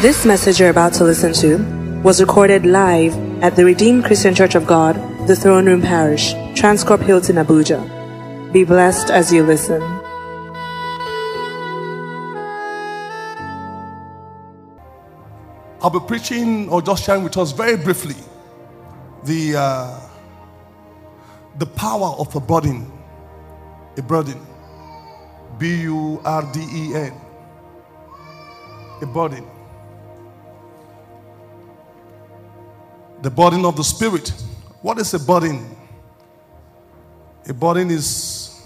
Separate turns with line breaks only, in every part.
This message you're about to listen to was recorded live at the Redeemed Christian Church of God, the Throne Room Parish, Transcorp Hilton, Abuja. Be blessed as you listen.
I'll be preaching or just sharing with us very briefly the uh, the power of a burden, a burden, B U R D E N, a burden, the burden of the spirit. What is a burden? A burden is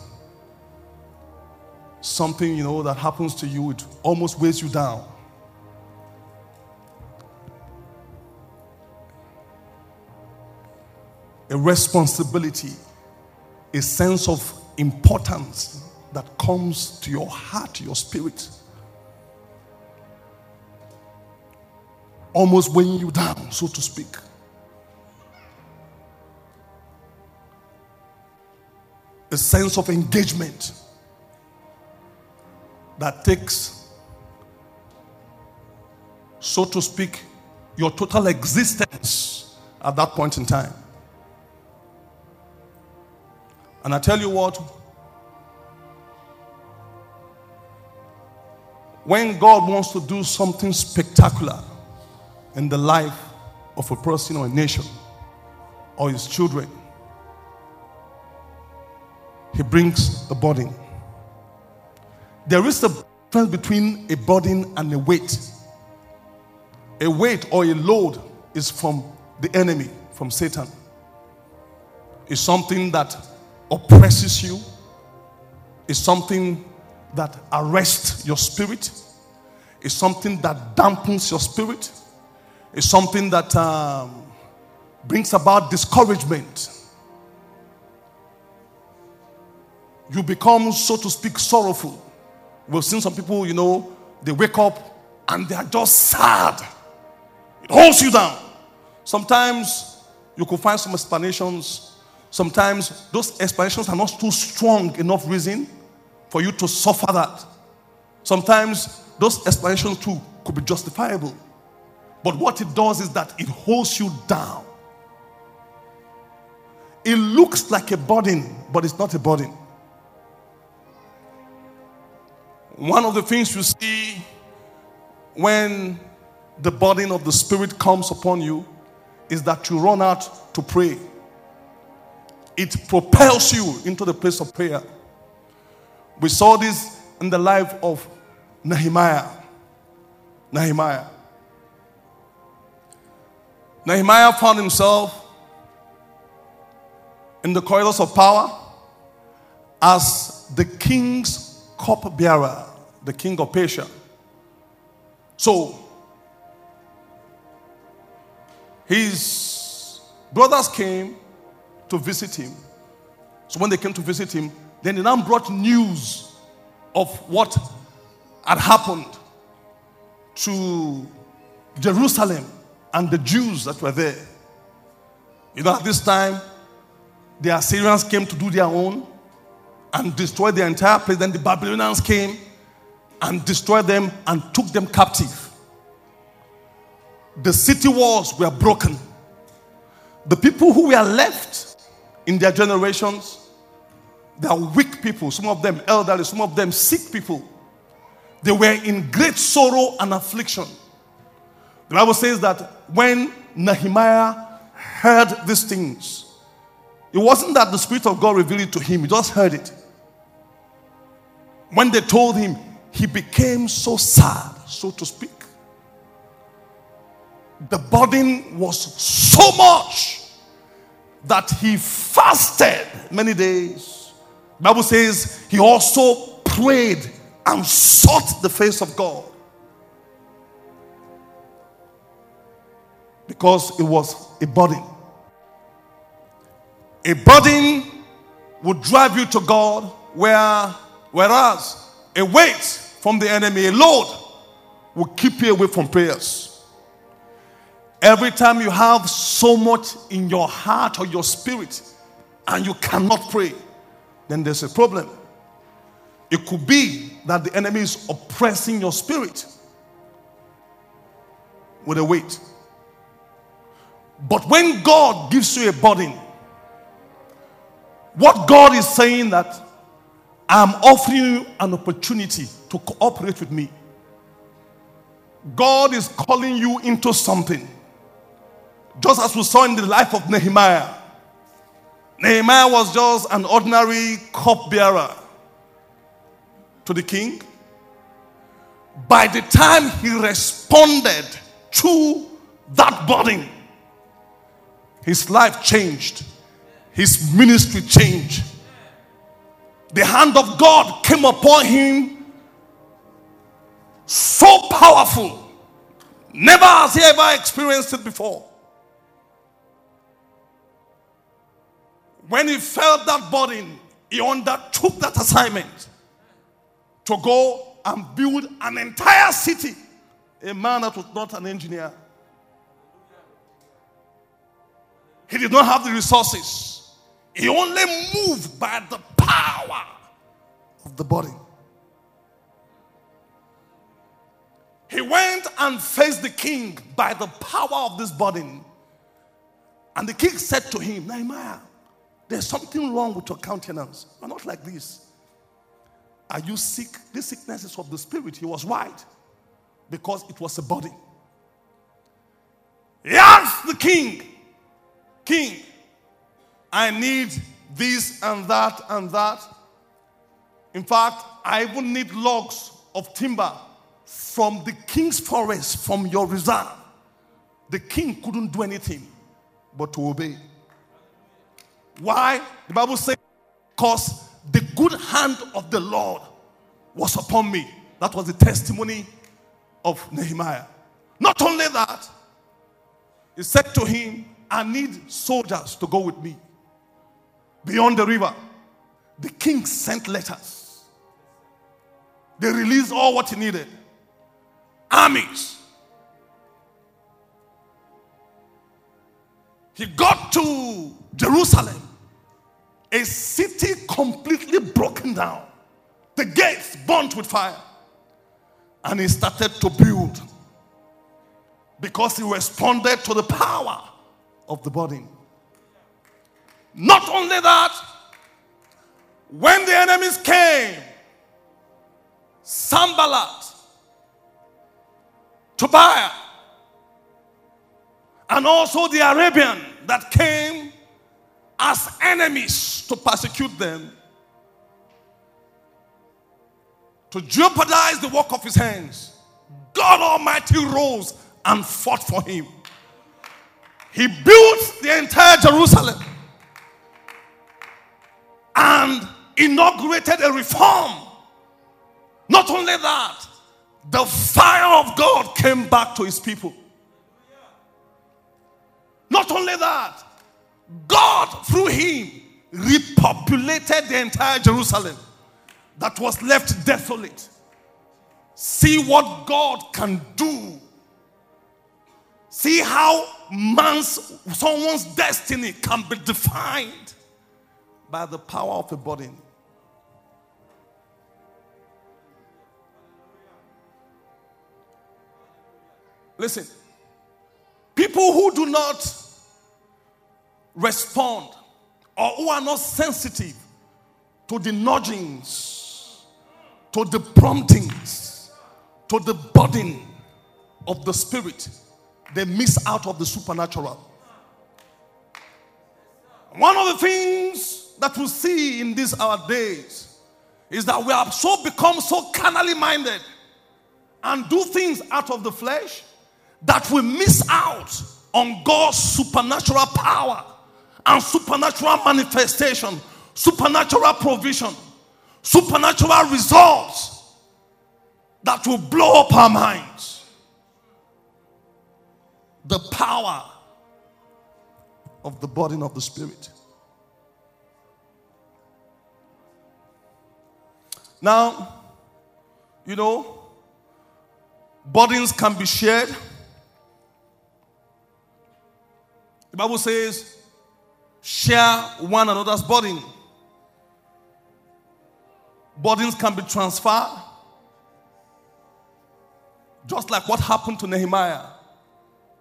something you know that happens to you. It almost weighs you down. a responsibility, a sense of importance that comes to your heart, your spirit. Almost weighing you down, so to speak. A sense of engagement that takes, so to speak, your total existence at that point in time. And I tell you what, when God wants to do something spectacular in the life of a person or a nation or his children, he brings a burden. There is a difference between a burden and a weight. A weight or a load is from the enemy, from Satan. It's something that oppresses you, is something that arrests your spirit, is something that dampens your spirit, is something that um, brings about discouragement. You become, so to speak, sorrowful. We've seen some people, you know, they wake up and they are just sad. It holds you down. Sometimes you could find some explanations Sometimes those explanations are not too strong enough reason for you to suffer that. Sometimes those explanations too could be justifiable. But what it does is that it holds you down. It looks like a burden, but it's not a burden. One of the things you see when the burden of the Spirit comes upon you is that you run out to pray it propels you into the place of prayer. We saw this in the life of Nehemiah. Nehemiah. Nehemiah found himself in the corridors of power as the king's cupbearer, the king of Persia. So, his brothers came to visit him. So when they came to visit him, then they now brought news of what had happened to Jerusalem and the Jews that were there. You know, at this time, the Assyrians came to do their own and destroyed the entire place. Then the Babylonians came and destroyed them and took them captive. The city walls were broken. The people who were left in their generations, they are weak people, some of them elderly, some of them sick people. They were in great sorrow and affliction. The Bible says that when Nehemiah heard these things, it wasn't that the Spirit of God revealed it to him, he just heard it. When they told him, he became so sad, so to speak. The burden was so much that he fasted many days. Bible says he also prayed and sought the face of God. Because it was a burden. A burden would drive you to God, where, whereas a weight from the enemy, a load, will keep you away from prayers. Every time you have so much in your heart or your spirit and you cannot pray, then there's a problem. It could be that the enemy is oppressing your spirit. with a weight. But when God gives you a burden, what God is saying that I'm offering you an opportunity to cooperate with me. God is calling you into something. Just as we saw in the life of Nehemiah. Nehemiah was just an ordinary cupbearer to the king. By the time he responded to that burden, his life changed, his ministry changed. The hand of God came upon him so powerful. Never has he ever experienced it before. When he felt that burden, he undertook that assignment to go and build an entire city. A man that was not an engineer. He did not have the resources. He only moved by the power of the body. He went and faced the king by the power of this body. And the king said to him, Nehemiah, there's something wrong with your countenance. You're not like this. Are you sick? This sickness is of the spirit. He was white because it was a body. He asked the king, King, I need this and that and that. In fact, I even need logs of timber from the king's forest, from your reserve. The king couldn't do anything but to obey. Why? The Bible says, because the good hand of the Lord was upon me. That was the testimony of Nehemiah. Not only that, he said to him, I need soldiers to go with me beyond the river. The king sent letters. They released all what he needed armies. He got to Jerusalem, a city completely broken down, the gates burnt with fire. And he started to build because he responded to the power of the burden. Not only that, when the enemies came, Sanballat, Tobiah, and also the Arabian that came as enemies to persecute them, to jeopardize the work of his hands, God Almighty rose and fought for him. He built the entire Jerusalem and inaugurated a reform. Not only that, the fire of God came back to his people. Not only that, God, through him, repopulated the entire Jerusalem that was left desolate. See what God can do. See how man's someone's destiny can be defined by the power of a body. Listen, people who do not respond or who are not sensitive to the nudgings, to the promptings, to the burden of the spirit, they miss out of the supernatural. One of the things that we see in these our days is that we have so become so carnally minded and do things out of the flesh that we miss out on God's supernatural power and supernatural manifestation, supernatural provision, supernatural results that will blow up our minds. The power of the burden of the Spirit. Now, you know, burdens can be shared. The Bible says, share one another's burden. Burdens can be transferred. Just like what happened to Nehemiah.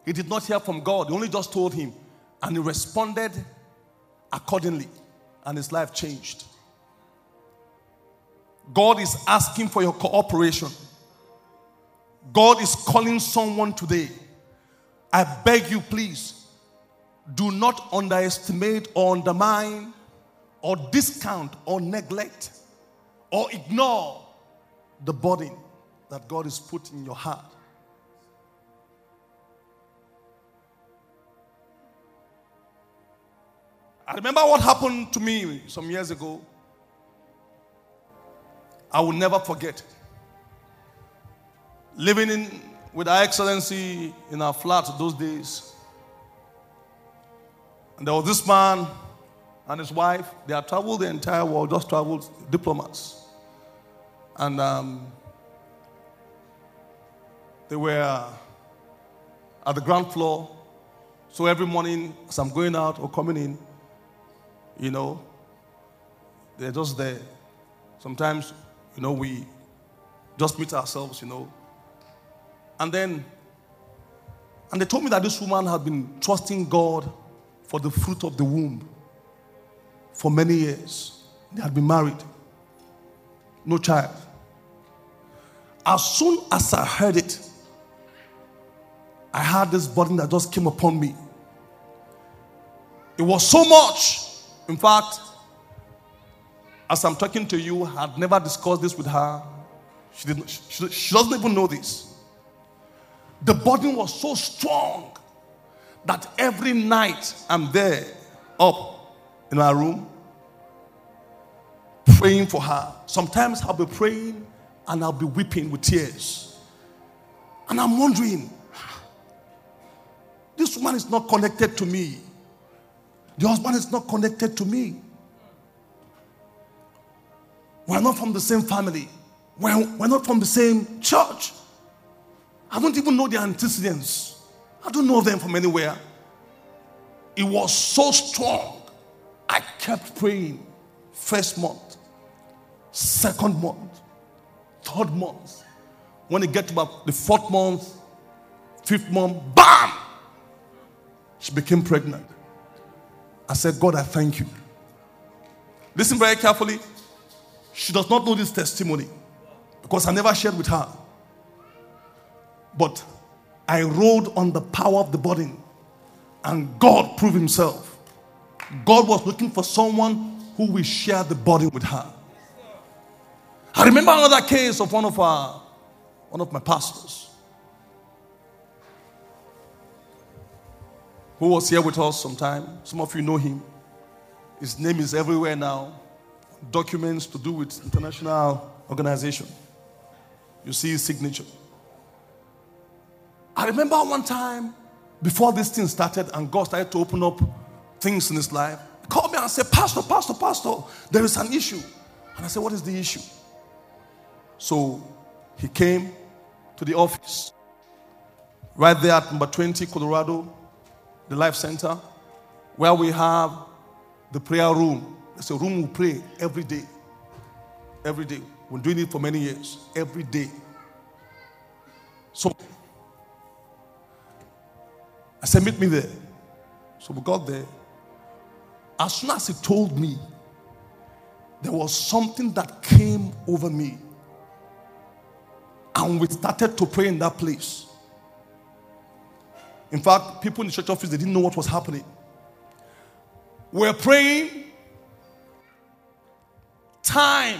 He did not hear from God. He only just told him. And he responded accordingly. And his life changed. God is asking for your cooperation. God is calling someone today. I beg you, please, do not underestimate or undermine or discount or neglect or ignore the burden that God has put in your heart. I remember what happened to me some years ago. I will never forget. Living in with Our Excellency in our flat those days. And there was this man and his wife. They had traveled the entire world, just traveled diplomats. And um, they were at the ground floor. So every morning, as I'm going out or coming in, you know, they're just there. Sometimes, you know, we just meet ourselves, you know. And then, and they told me that this woman had been trusting God for the fruit of the womb for many years. They had been married, no child. As soon as I heard it, I had this burden that just came upon me. It was so much. In fact, as I'm talking to you, had never discussed this with her. She, didn't, she, she doesn't even know this. The burden was so strong that every night I'm there up in my room praying for her. Sometimes I'll be praying and I'll be weeping with tears. And I'm wondering, this woman is not connected to me. The husband is not connected to me. We're not from the same family. We're, we're not from the same church. I don't even know their antecedents. I don't know them from anywhere. It was so strong. I kept praying. First month, second month, third month. When it get to about the fourth month, fifth month, bam! She became pregnant. I said, God, I thank you. Listen very carefully. She does not know this testimony because I never shared with her. But I rode on the power of the burden, and God proved Himself. God was looking for someone who will share the burden with her. I remember another case of one of our, one of my pastors. who was here with us sometime. Some of you know him. His name is everywhere now. Documents to do with international organization. You see his signature. I remember one time before this thing started and God started to open up things in his life. He called me and said, Pastor, Pastor, Pastor, there is an issue. And I said, What is the issue? So he came to the office right there at number 20 Colorado the Life Center, where we have the prayer room. It's a room we pray every day. Every day. We're doing it for many years. Every day. So I said, meet me there. So we got there. As soon as he told me, there was something that came over me. And we started to pray in that place. In fact, people in the church office, they didn't know what was happening. We're praying. Time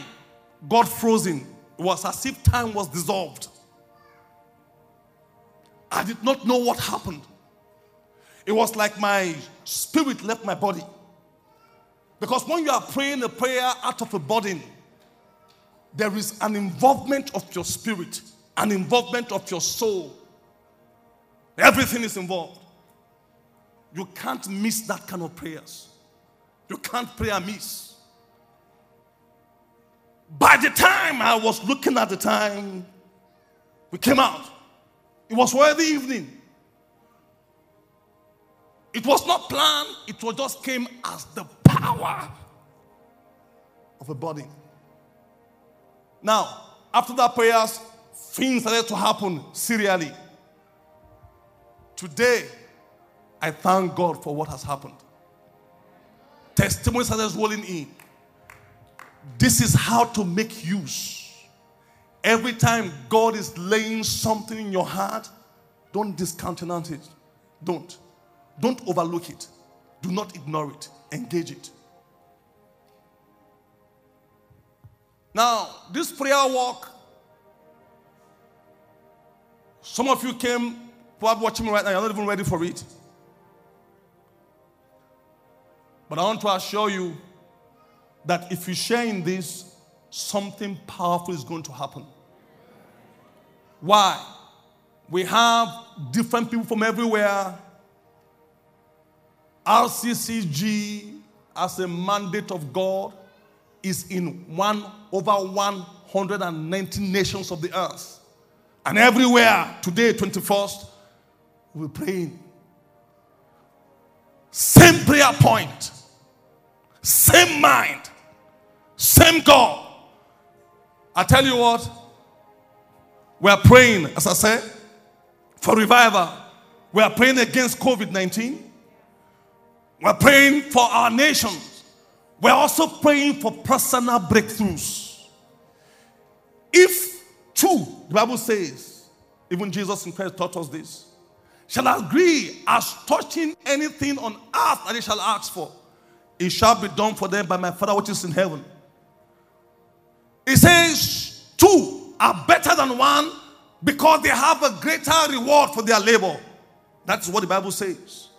got frozen. It was as if time was dissolved. I did not know what happened. It was like my spirit left my body. Because when you are praying a prayer out of a burden, there is an involvement of your spirit, an involvement of your soul, Everything is involved. You can't miss that kind of prayers. You can't pray amiss. By the time I was looking at the time, we came out. It was the evening. It was not planned, it was just came as the power of a body. Now, after that prayers, things started to happen serially. Today, I thank God for what has happened. Testimonies are rolling in. This is how to make use. Every time God is laying something in your heart, don't discountenance it. Don't. Don't overlook it. Do not ignore it. Engage it. Now, this prayer walk, some of you came, probably watching me right now, you're not even ready for it. But I want to assure you that if you share in this, something powerful is going to happen. Why? We have different people from everywhere. RCCG, as a mandate of God, is in one over 190 nations of the earth. And everywhere, today, 21st, we're praying. Same prayer point, same mind, same God. I tell you what, we are praying, as I said, for revival. We are praying against COVID 19. We are praying for our nations. We are also praying for personal breakthroughs. If two, the Bible says, even Jesus in Christ taught us this, shall agree as touching anything on earth that they shall ask for, it shall be done for them by my Father which is in heaven. It says, two are better than one because they have a greater reward for their labor. That's what the Bible says.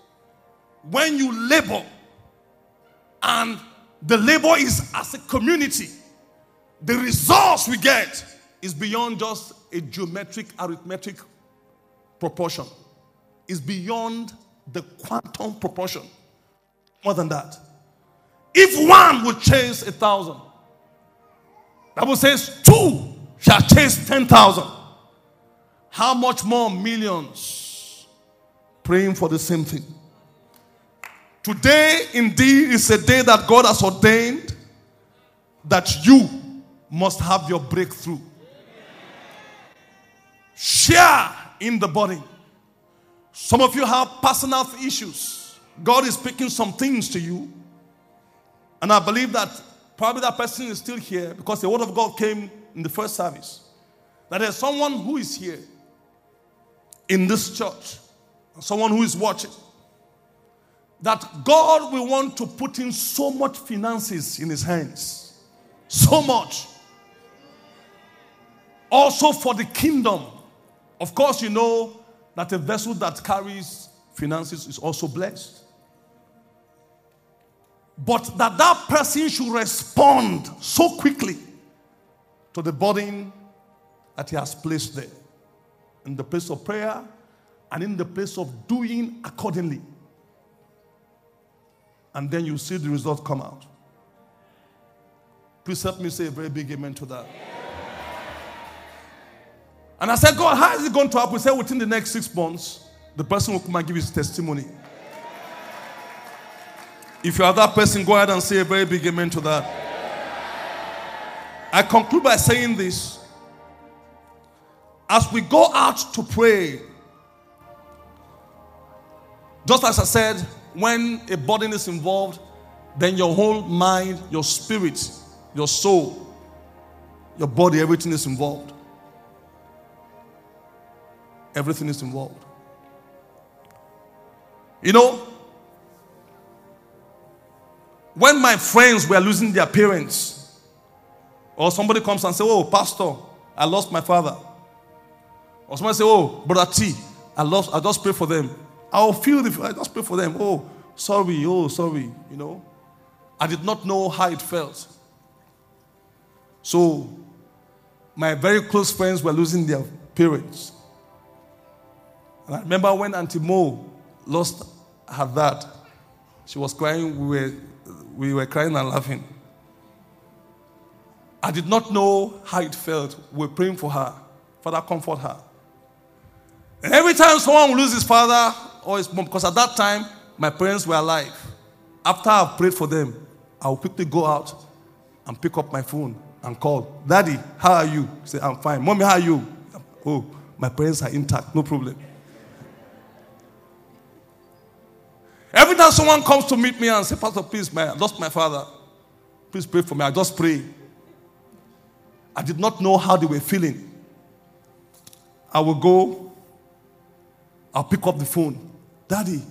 When you labor and the labor is as a community, the results we get is beyond just a geometric arithmetic proportion. It's beyond the quantum proportion. More than that. If one would chase a thousand, Bible says two shall chase ten thousand. How much more millions praying for the same thing? Today, indeed, is a day that God has ordained that you must have your breakthrough. Share in the body. Some of you have personal issues. God is speaking some things to you. And I believe that probably that person is still here because the word of God came in the first service. That there's someone who is here in this church, someone who is watching, that God will want to put in so much finances in his hands. So much. Also for the kingdom. Of course, you know that a vessel that carries finances is also blessed. But that that person should respond so quickly to the burden that he has placed there in the place of prayer and in the place of doing accordingly. And then you see the result come out. Please help me say a very big amen to that. And I said, God, how is it going to happen? He said, within the next six months, the person will come and give his testimony. If you are that person, go ahead and say a very big amen to that. I conclude by saying this as we go out to pray, just as I said, when a body is involved, then your whole mind, your spirit, your soul, your body, everything is involved. Everything is involved. You know, when my friends were losing their parents, or somebody comes and say, "Oh, pastor, I lost my father," Or somebody say, Oh, brother T, I lost, I just pray for them. I'll feel the I just pray for them. Oh, sorry, oh, sorry, you know. I did not know how it felt. So my very close friends were losing their parents. And I remember when Auntie Mo lost her dad, she was crying, we were, we were crying and laughing. I did not know how it felt. We were praying for her. Father, comfort her. And every time someone will lose his father or his mom, because at that time my parents were alive, after I've prayed for them, I'll quickly go out and pick up my phone and call, Daddy, how are you? Say, I'm fine. Mommy, how are you? Oh, my parents are intact, no problem. Anytime someone comes to meet me and say, Pastor, please, man, I lost my father. Please pray for me. I just pray. I did not know how they were feeling. I will go, I'll pick up the phone. Daddy,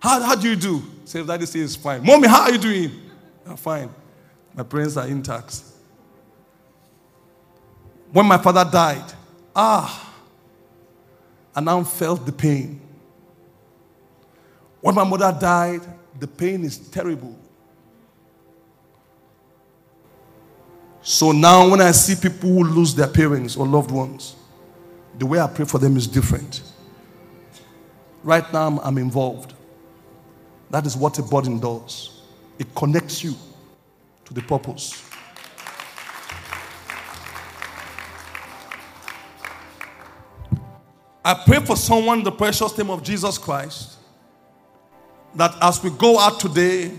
how, how do you do? Say, Daddy says, fine. Mommy, how are you doing? I'm fine. My parents are intact. When my father died, ah, I now felt the pain. When my mother died, the pain is terrible. So now, when I see people who lose their parents or loved ones, the way I pray for them is different. Right now, I'm involved. That is what a burden does, it connects you to the purpose. I pray for someone the precious name of Jesus Christ that as we go out today,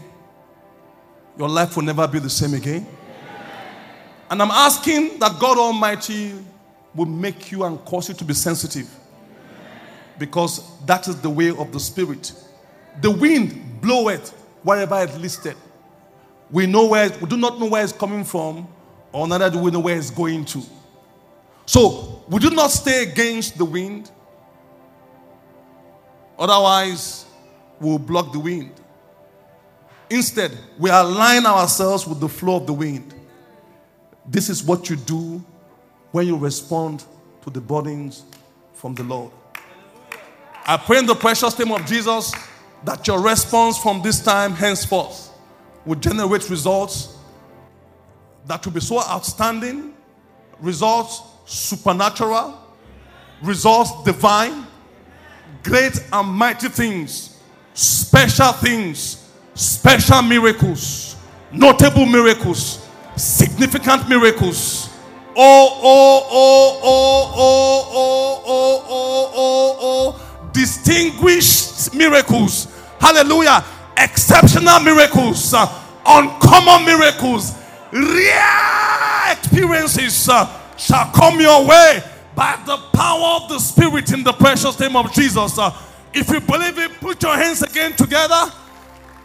your life will never be the same again. And I'm asking that God Almighty will make you and cause you to be sensitive. Because that is the way of the Spirit. The wind bloweth wherever it listed. We know where we do not know where it's coming from, or neither do we know where it's going to. So we do not stay against the wind. Otherwise, we'll block the wind. Instead, we align ourselves with the flow of the wind. This is what you do when you respond to the burdens from the Lord. I pray in the precious name of Jesus that your response from this time henceforth will generate results that will be so outstanding, results supernatural, results divine, great and mighty things, special things, special miracles, notable miracles, significant miracles. Oh, oh, oh, oh, oh, oh, oh, oh, oh, oh, distinguished miracles. Hallelujah. Exceptional miracles, uh, uncommon miracles, rare experiences uh, shall come your way by the power of the Spirit in the precious name of Jesus. Uh, if you believe it, put your hands again together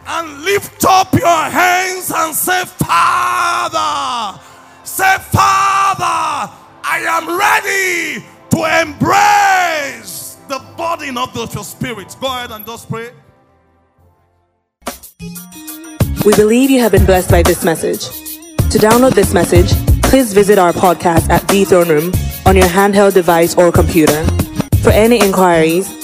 and lift up your hands and say, Father, say, Father, I am ready to embrace the burden of the, your spirit. Go ahead and just pray.
We believe you have been blessed by this message. To download this message, please visit our podcast at The Throne Room on your handheld device or computer. For any inquiries,